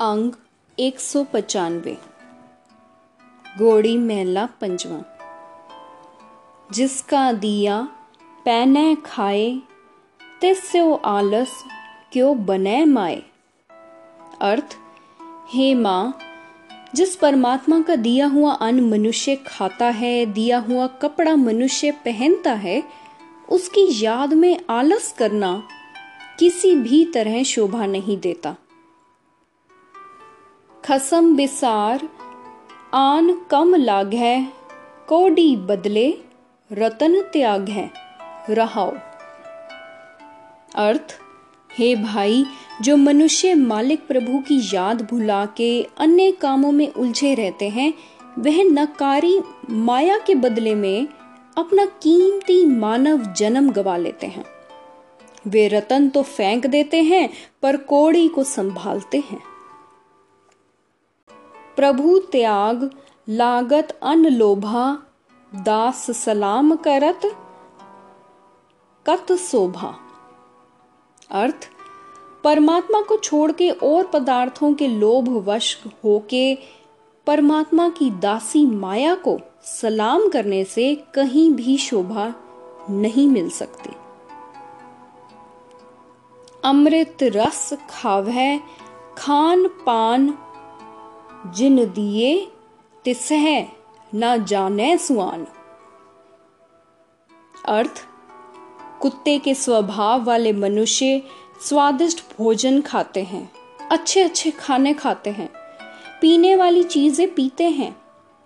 अंग एक सौ पचानवे। गोड़ी महला पंजवा। जिसका दिया, पैने खाए तिस्यो आलस क्यों बने माए। अर्थ, हे माँ, जिस परमात्मा का दिया हुआ अन्न मनुष्य खाता है, दिया हुआ कपड़ा मनुष्य पहनता है, उसकी याद में आलस करना किसी भी तरह शोभा नहीं देता। खसम बिसार आन कम लाग है कोडी बदले रतन त्याग है रहाओ अर्थ हे भाई जो मनुष्य मालिक प्रभु की याद भुला के अन्य कामों में उलझे रहते हैं वह नकारी माया के बदले में अपना कीमती मानव जन्म गवा लेते हैं वे रतन तो फेंक देते हैं पर कोड़ी को संभालते हैं प्रभु त्याग लागत अन लोभा, दास सलाम करत कत शोभा। अर्थ, परमात्मा को छोड़ के और पदार्थों के लोभ वश होके परमात्मा की दासी माया को सलाम करने से कहीं भी शोभा नहीं मिल सकती। अमृत रस खावे, खान पान जिन दिए तिसह न जाने सुआन। अर्थ, कुत्ते के स्वभाव वाले मनुष्य स्वादिष्ट भोजन खाते हैं अच्छे अच्छे खाने खाते हैं, पीने वाली चीज़ें पीते हैं,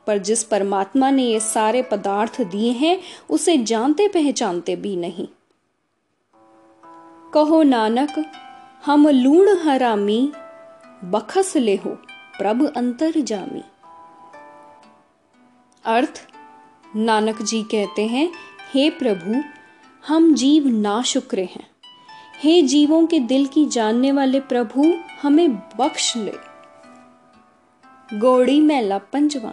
पर जिस परमात्मा ने ये सारे पदार्थ दिए हैं, उसे जानते पहचानते भी नहीं। कहो नानक, हम लूण हरामी बखस ले हो। प्रभ अंतर जामी। अर्थ, नानक जी कहते हैं, हे प्रभु, हम जीव ना शुक्र हैं। हे जीवों के दिल की जानने वाले प्रभु, हमें बख्श ले। गौड़ी मैला पंजवा।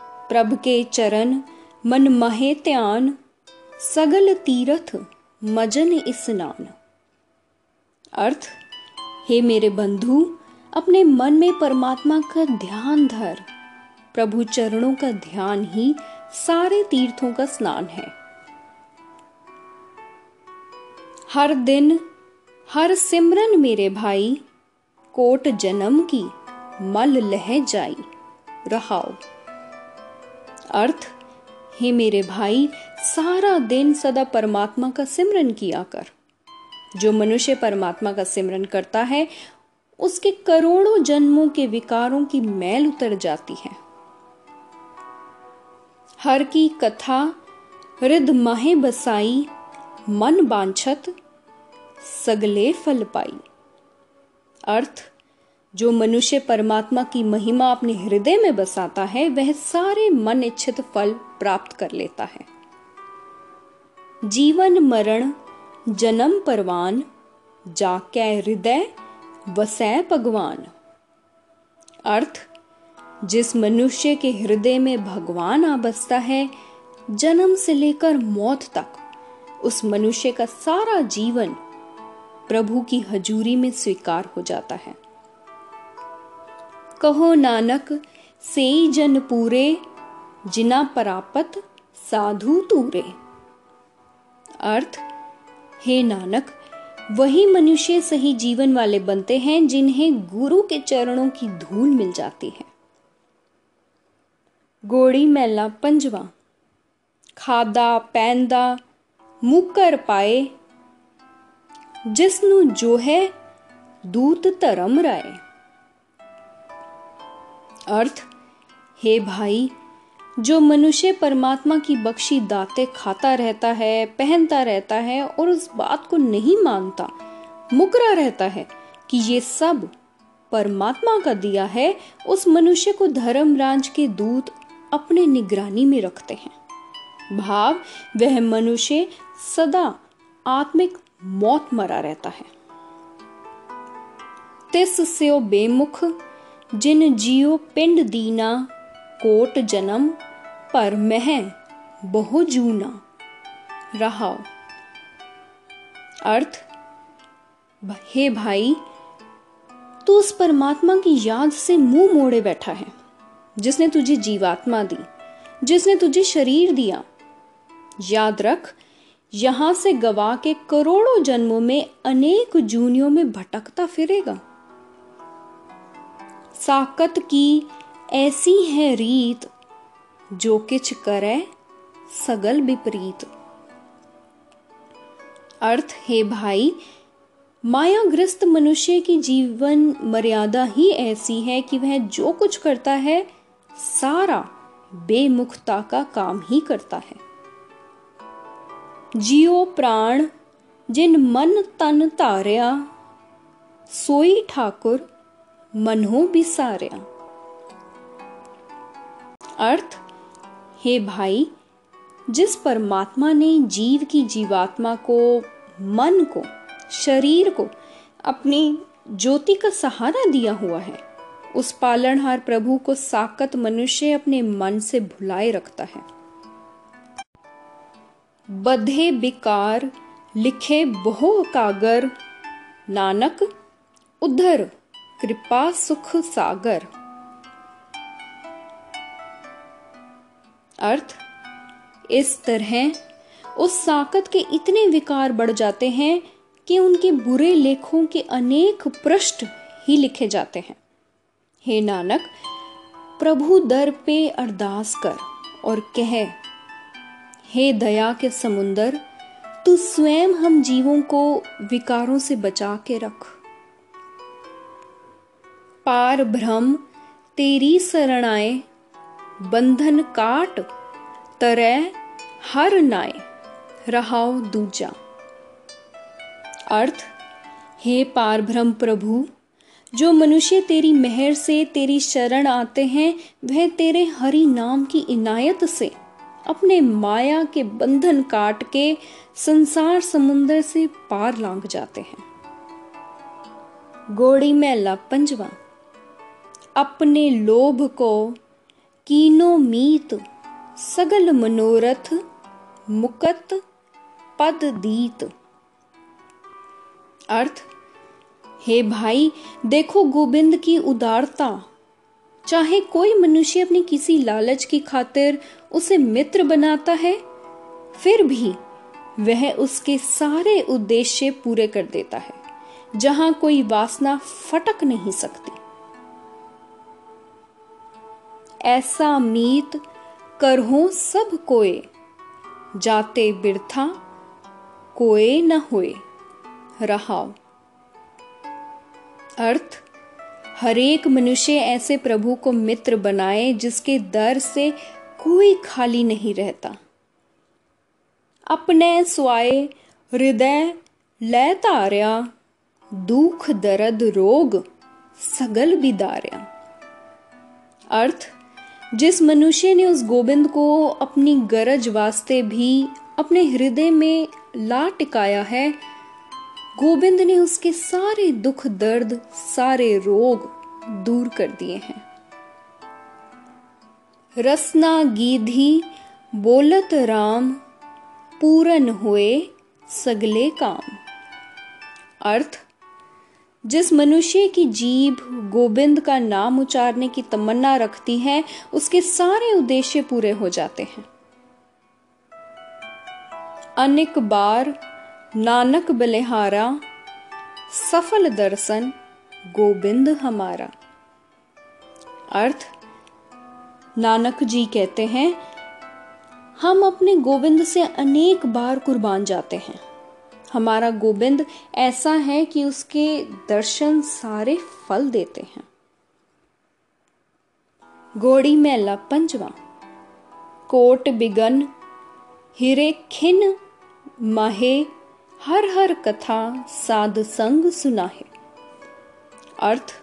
प्रभ के चरण, मन महे ध्यान सगल तीरथ, मजन स्नान अर्थ, हे मेरे बंधु अपने मन में परमात्मा का ध्यान धर। प्रभु चरणों का ध्यान ही सारे तीर्थों का स्नान है। हर दिन, हर सिमरन मेरे भाई, कोट जन्म की मल लह जाई, रहाओ। अर्थ, हे मेरे भाई, सारा दिन सदा परमात्मा का सिमरन किया कर। जो मनुष्य परमात्मा का सिमरन करता है उसके करोड़ों जन्मों के विकारों की मैल उतर जाती है। हर की कथा रिद माहे बसाई, मन बांछत, सगले फल पाई। अर्थ, जो मनुष्य परमात्मा की महिमा अपने हृदय में बसाता है, वह सारे मन इच्छित फल प्राप्त कर लेता है। जीवन मरण, जन्म परवान जाके हृदय वसै भगवान। अर्थ, जिस मनुष्य के हृदय में भगवान आ बसता है, जन्म से लेकर मौत तक, उस मनुष्य का सारा जीवन प्रभु की हजूरी में स्वीकार हो जाता है। कहो नानक से जन पूरे, जिना परापत साधु तूरे। अर्थ, हे नानक वही मनुष्य सही जीवन वाले बनते हैं जिन्हें गुरु के चरणों की धूल मिल जाती है। गोड़ी मैला पंजवा। खादा, पैंदा मुकर पाए। जिसनु जो है, दूत धर्म राय। अर्थ, हे भाई जो मनुष्य परमात्मा की बख्शी दाते खाता रहता है, पहनता रहता है और उस बात को नहीं मानता, मुकरा रहता है कि ये सब परमात्मा का दिया है, उस मनुष्य को धर्मराज के दूत अपने निगरानी में रखते हैं। भाव, वह मनुष्य सदा आत्मिक मौत मरा रहता है। तिस से बेमुख, जिन जियो पिंड दीना कोट जन्म पर मह बहु जूना। रहा अर्थ, हे भाई, तू उस परमात्मा की याद से मुँह मोड़े बैठा है, जिसने तुझे जीवात्मा दी, जिसने तुझे शरीर दिया। याद रख, यहाँ से गवा के करोड़ों जन्मों में अनेक जूनियों में भटकता फिरेगा। साकत की ऐसी है रीत जो किच करे सगल विपरीत। अर्थ, हे भाई, मायाग्रस्त मनुष्य की जीवन मर्यादा ही ऐसी है कि वह जो कुछ करता है, सारा बेमुखता का काम ही करता है। जियो प्राण, जिन मन तन तारिया, सोई ठाकुर मनो बिसारिया। अर्थ, हे भाई, जिस परमात्मा ने जीव की जीवात्मा को, मन को, शरीर को अपनी ज्योति का सहारा दिया हुआ है, उस पालनहार प्रभु को साकत मनुष्य अपने मन से भुलाए रखता है। बधे बिकार, लिखे बहु कागर, नानक, उधर, कृपा सुख सागर। अर्थ, इस तरह उस साकत के इतने विकार बढ़ जाते हैं कि उनके बुरे लेखों के अनेक पृष्ठ ही लिखे जाते हैं। हे नानक, प्रभु दर पे अरदास कर और कह, हे दया के समुंदर, तू स्वयं हम जीवों को विकारों से बचा के रख। पार भ्रम तेरी शरणाए बंधन काट, तरह हर नाय, रहाओ दूजा। अर्थ, हे पार ब्रह्म प्रभु, जो मनुष्य तेरी मेहर से तेरी शरण आते हैं, वह तेरे हरि नाम की इनायत से, अपने माया के बंधन काट के संसार समुद्र से पार लांग जाते हैं। गोड़ी मैला पंजवा, अपने लोभ को कीनो मीत, सगल मनोरथ, मुकत, पद दीत। अर्थ, हे भाई, देखो गोविंद की उदारता। चाहे कोई मनुष्य अपनी किसी लालच की खातिर उसे मित्र बनाता है, फिर भी वह उसके सारे उद्देश्य पूरे कर देता है, जहाँ कोई वासना फटक नहीं सकती। ऐसा मीत करहो सब कोए, जाते बिरथा कोए न होए रहाओ अर्थ, हरेक मनुष्य ऐसे प्रभु को मित्र बनाए जिसके दर से कोई खाली नहीं रहता। अपने स्वाए हृदय लै तारिया, दुख दर्द रोग सगल बिदारिया। अर्थ जिस मनुष्य ने उस गोविंद को अपनी गरज वास्ते भी अपने हृदय में ला टिकाया है, गोविंद ने उसके सारे दुख दर्द, सारे रोग दूर कर दिए हैं। रसना गीधी बोलत राम, पूरन हुए सगले काम। अर्थ जिस मनुष्य की जीभ गोविंद का नाम उचारने की तमन्ना रखती है, उसके सारे उद्देश्य पूरे हो जाते हैं। अनेक बार नानक बलिहारा, सफल दर्शन, गोविंद हमारा। अर्थ, नानक जी कहते हैं, हम अपने गोविंद से अनेक बार कुर्बान जाते हैं। हमारा गोविंद ऐसा है कि उसके दर्शन सारे फल देते हैं। गोड़ी मेला पंचवा कोट बिगन, हिरे खिन, माहे, हर हर कथा साध संग सुना है अर्थ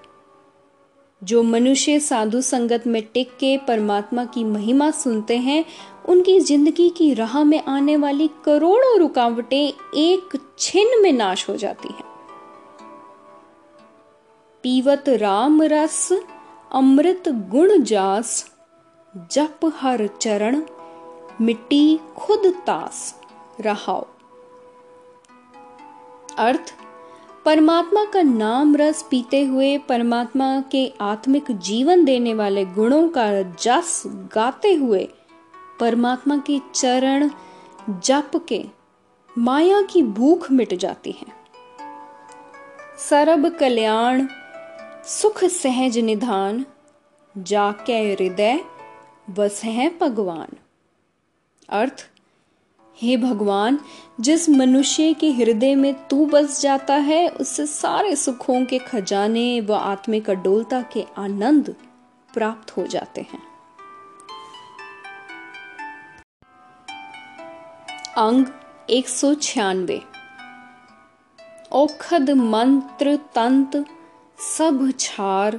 जो मनुष्य साधु संगत में टिक के परमात्मा की महिमा सुनते हैं, उनकी ज़िंदगी की राह में आने वाली करोड़ों रुकावटें एक छिन में नाश हो जाती हैं। पीवत राम रस, अमृत गुण जास, जप हर चरण, मिट्टी खुद तास, रहाओ। अर्थ परमात्मा का नाम रस पीते हुए परमात्मा के आत्मिक जीवन देने वाले गुणों का जस गाते हुए परमात्मा के चरण जप के माया की भूख मिट जाती है। सरब कल्याण, सुख सहज निधान, जाके हृदय बस है भगवान। अर्थ हे भगवान, जिस मनुष्य के हृदय में तू बस जाता है, उससे सारे सुखों के खजाने व आत्मिक अडोलता के आनंद प्राप्त हो जाते हैं। अंग एक सौ छियानवे। औखद मंत्र तंत सब छार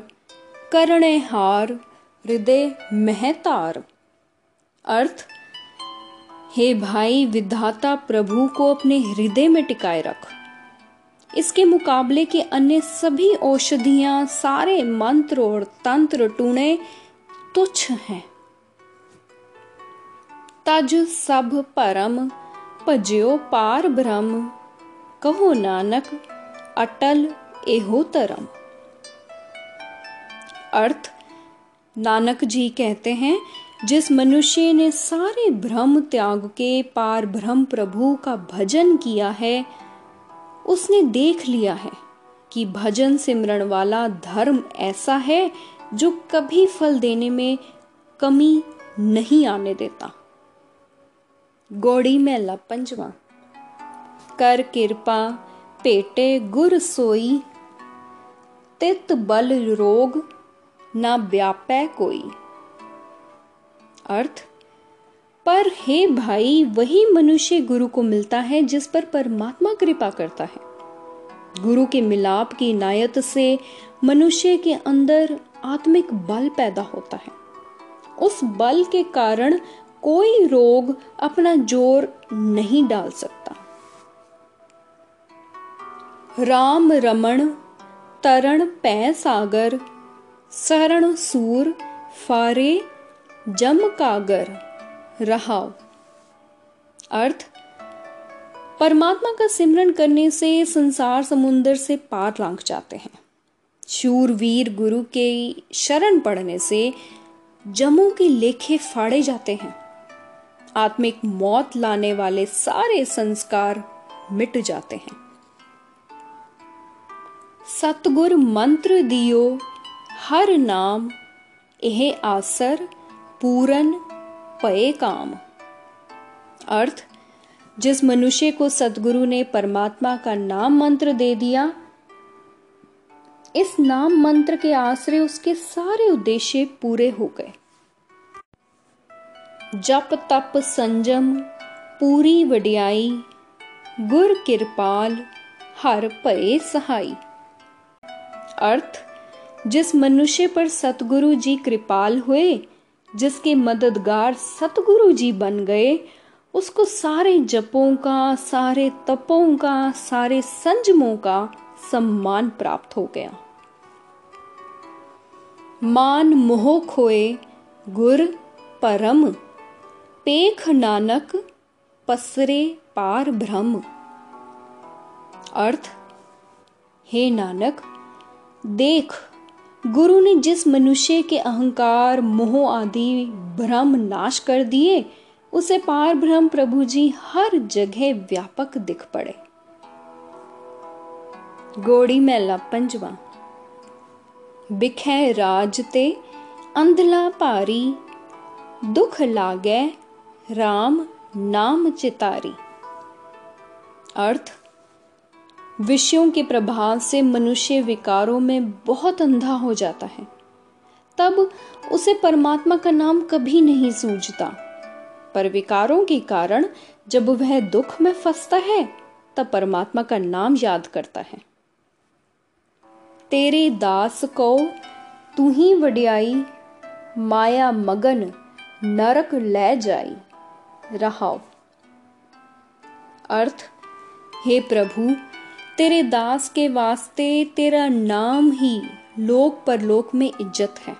करणे हार हृदय महतार। अर्थ हे भाई, विधाता प्रभु को अपने हृदय में टिकाए रख। इसके मुकाबले के अन्य सभी औषधियाँ, सारे मंत्र और तंत्र टूणे तुच्छ हैं। तज सब परम भज्यो पार ब्रह्म, कहो नानक, अटल एहो तरम। अर्थ, नानक जी कहते हैं जिस मनुष्य ने सारे भ्रम त्याग के पार ब्रह्म प्रभु का भजन किया है, उसने देख लिया है कि भजन सिमरण वाला धर्म ऐसा है जो कभी फल देने में कमी नहीं आने देता। गौड़ी मेला पंचवा। कर कृपा, पेटे गुर सोई, तित बल रोग ना व्यापै कोई। अर्थ, पर हे भाई, वही मनुष्य गुरु को मिलता है जिस पर परमात्मा कृपा करता है। गुरु के मिलाप की नायत से मनुष्य के अंदर आत्मिक बल पैदा होता है। उस बल के कारण कोई रोग अपना ज़ोर नहीं डाल सकता। राम रमण, तरण पै सागर, शरण सूर, फारे जम कागर, रहाव। अर्थ, परमात्मा का सिमरन करने से संसार समुन्द्र से पार लांग जाते हैं। शूरवीर गुरु के शरण पड़ने से जमों के लेखे फाड़े जाते हैं। आत्मिक मौत लाने वाले सारे संस्कार मिट जाते हैं। सतगुर मंत्र दियो, हर नाम यह आसर पूरन पए काम। अर्थ, जिस मनुष्य को सदगुरु ने परमात्मा का नाम मंत्र दे दिया, इस नाम मंत्र के आश्रय उसके सारे उद्देश्य पूरे हो गए। जप तप संजम, पूरी वडियाई, गुर किरपाल, हर भय सहाई। अर्थ, जिस मनुष्य पर सतगुरु जी कृपाल हुए जिसके मददगार सतगुरु जी बन गए, उसको सारे जपों का, सारे तपों का, सारे संजमों का सम्मान प्राप्त हो गया। मान मोह खोए, गुर परम, पेख नानक पसरे पार ब्रह्म अर्थ, हे नानक, देख गुरु ने जिस मनुष्य के अहंकार, मोह आदि, भ्रम नाश कर दिए, उसे पार ब्रह्म प्रभु जी हर जगह व्यापक दिख पड़े। गोड़ी मेला पंजवा। बिखै राज ते अंधला भारी, दुख लागे राम नाम चितारी। अर्थ विषयों के प्रभाव से मनुष्य विकारों में बहुत अंधा हो जाता है। तब उसे परमात्मा का नाम कभी नहीं सूझता। पर विकारों के कारण जब वह दुख में फंसता है, तब परमात्मा का नाम याद करता है। तेरे दास को तू ही वडियाई, माया मगन नरक ले जाई। रहाओ। अर्थ, हे प्रभु तेरे दास के वास्ते तेरा नाम ही लोक परलोक में इज़्ज़त है।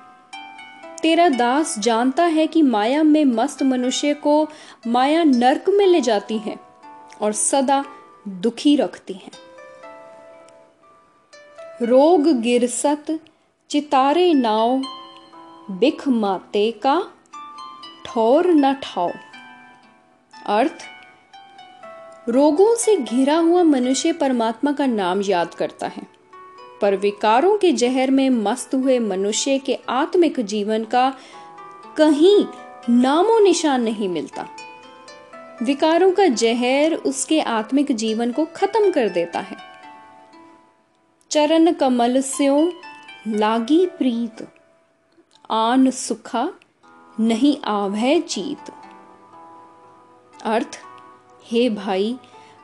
तेरा दास जानता है कि माया में मस्त मनुष्य को माया नरक में ले जाती है और सदा दुखी रखती है। रोग गिरसत चितारे नाव, बिख माते का ठौर न ठाओ अर्थ रोगों से घिरा हुआ मनुष्य परमात्मा का नाम याद करता है। पर विकारों के जहर में मस्त हुए मनुष्य के आत्मिक जीवन का कहीं नामो निशान नहीं मिलता। विकारों का जहर उसके आत्मिक जीवन को खत्म कर देता है। चरण कमल स्यो लागी प्रीत। आन सुखा नहीं आवै चीत। अर्थ हे भाई,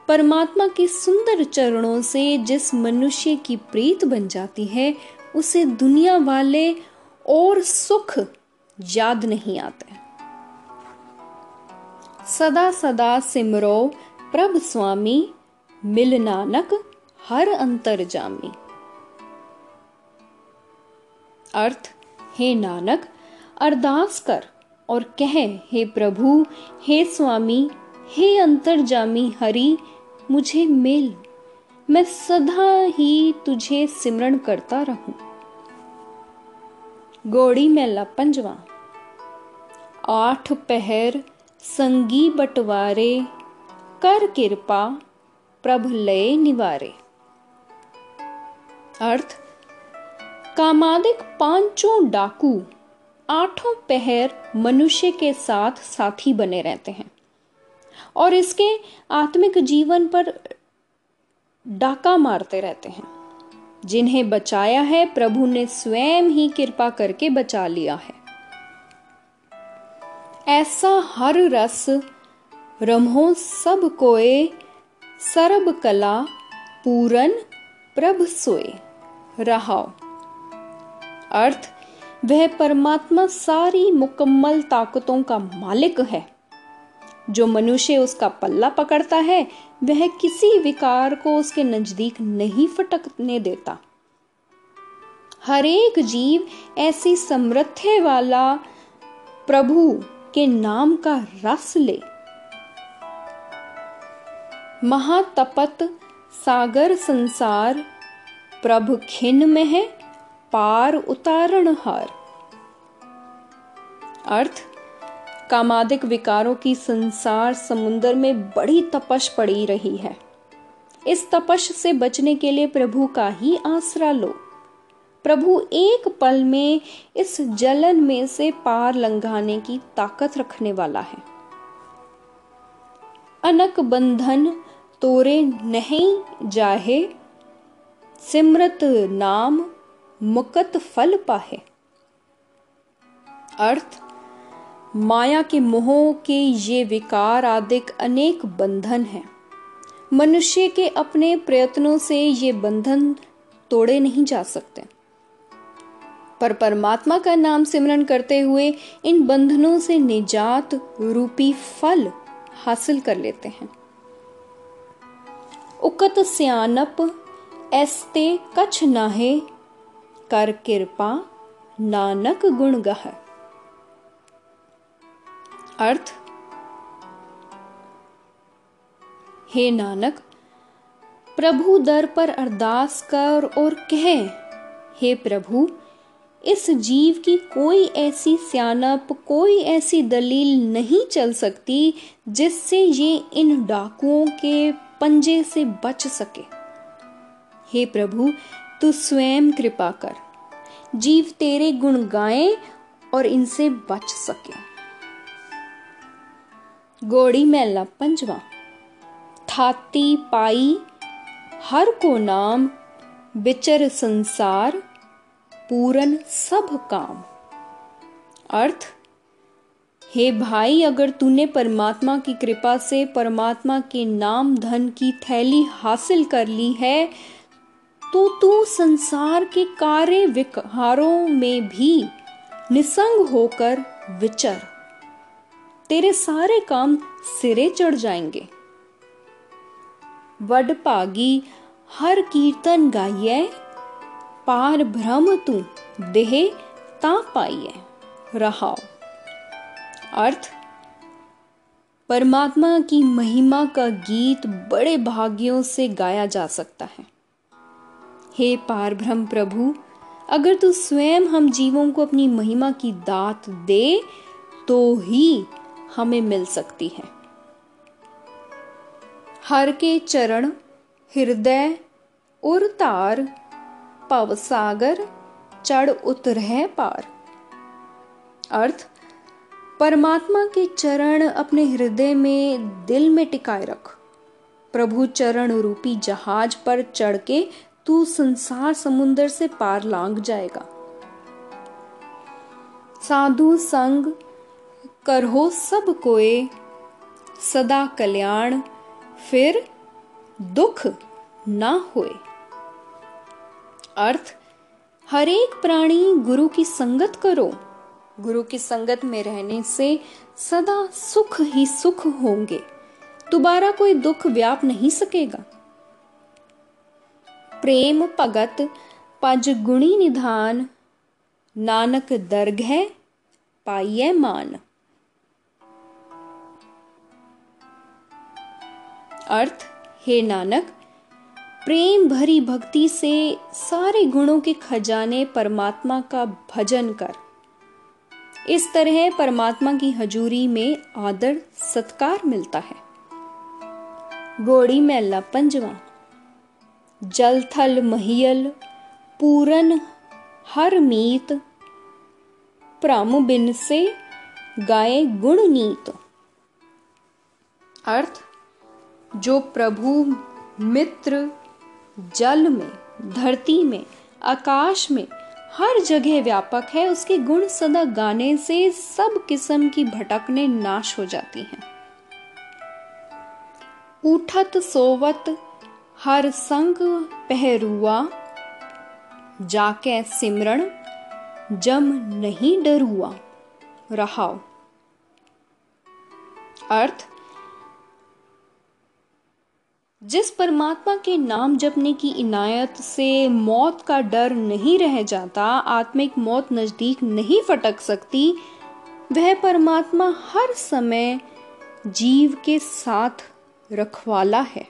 परमात्मा के सुंदर चरणों से जिस मनुष्य की प्रीत बन जाती है, उसे दुनिया वाले और सुख याद नहीं आते। सदा सदा सिमरो, प्रभ स्वामी, मिल नानक, हर अंतर जामी। अर्थ, हे नानक, अरदास कर और कह, हे प्रभु, हे स्वामी हे अंतर्जामी हरि, मुझे मिल। मैं सदा ही तुझे सिमरण करता रहूँ। गोड़ी मेला पंजवा। आठ पहर संगी बटवारे, कर कृपा प्रभ लय निवारे। अर्थ, कामादिक पाँचों डाकू आठों पहर मनुष्य के साथ साथी बने रहते हैं। और इसके आत्मिक जीवन पर डाका मारते रहते हैं। जिन्हें बचाया है, प्रभु ने स्वयं ही कृपा करके बचा लिया है। ऐसा हर रस रमहो सब कोए सरब कला पूरन प्रभ सोए। रहा अर्थ, वह परमात्मा सारी मुकम्मल ताकतों का मालिक है। जो मनुष्य उसका पल्ला पकड़ता है, वह किसी विकार को उसके नज़दीक नहीं फटकने देता। हरेक जीव ऐसी समृद्धि वाला प्रभु के नाम का रस ले। महातपत सागर संसार, प्रभु खिन में है, पार उतारण हार। अर्थ कामादिक विकारों की संसार समुद्र में बड़ी तपश पड़ी रही है। इस तपश से बचने के लिए प्रभु का ही आसरा लो। प्रभु एक पल में इस जलन में से पार लंघाने की ताकत रखने वाला है। अनक बंधन तोरे नहीं जाहे, सिमरत नाम मुकत फल पाहे। अर्थ माया के मोहों के ये विकार आदिक अनेक बंधन हैं। मनुष्य के अपने प्रयत्नों से ये बंधन तोड़े नहीं जा सकते। पर परमात्मा का नाम सिमरन करते हुए इन बंधनों से निजात रूपी फल हासिल कर लेते हैं। उकत सियानप एस्ते कछ नाहे, कर कृपा नानक गुण गह। अर्थ, हे नानक, प्रभु दर पर अरदास कर और कह, हे प्रभु, इस जीव की कोई ऐसी सियानप, कोई ऐसी दलील नहीं चल सकती जिससे ये इन डाकुओं के पंजे से बच सके। हे प्रभु, तू स्वयं कृपा कर। जीव तेरे गुण गाएँ और इनसे बच सके। गोड़ी मेला पंजवा थाती पाई, हर को नाम, बिचर संसार, पूरन सब काम। अर्थ, हे भाई, अगर तूने परमात्मा की कृपा से परमात्मा के नाम धन की थैली हासिल कर ली है तो तू संसार के कार्य विकारों में भी निसंग होकर विचर। तेरे सारे काम सिरे चढ़ जाएँगे। वड पागी हर कीर्तन गाइए पार भ्रम तू देह ता पाइए रहाओ। अर्थ, परमात्मा की महिमा का गीत बड़े भाग्यों से गाया जा सकता है। हे पार ब्रह्म प्रभु, अगर तू स्वयं हम जीवों को अपनी महिमा की दात दे तो ही हमें मिल सकती है। हर के चरण, हृदय, उर तार पवसागर चढ़ उतर है पार। अर्थ, परमात्मा के चरण अपने हृदय में दिल में टिकाए रख। प्रभु चरण रूपी जहाज़ पर चढ़ के तू संसार समुन्दर से पार लांग जाएगा। साधु संग करहो सब कोए, सदा कल्याण, फिर दुख ना होए। अर्थ हर एक प्राणी गुरु की संगत करो। गुरु की संगत में रहने से सदा सुख ही सुख होंगे। दोबारा कोई दुख व्याप नहीं सकेगा। प्रेम भगत, पज गुणी निधान। नानक दर्ग है, पाइए मान। अर्थ, हे नानक, प्रेम भरी भक्ति से सारे गुणों के खजाने परमात्मा का भजन कर। इस तरह परमात्मा की हजूरी में आदर, सत्कार मिलता है। गोड़ी मेला पंजवा, जल थल महियल, पूरन हर मीत भ्रम बिन से गाए गुण नीत। अर्थ जो प्रभु मित्र जल में, धरती में, आकाश में, हर जगह व्यापक है, उसके गुण सदा गाने से सब किस्म की भटकने नाश हो जाती हैं। उठत सोवत हर संग पहरुआ, जाके सिमरण जम नहीं डरुआ। रहाओ। अर्थ जिस परमात्मा के नाम जपने की इनायत से मौत का डर नहीं रह जाता, आत्मिक मौत नज़दीक नहीं फटक सकती, वह परमात्मा हर समय जीव के साथ रखवाला है।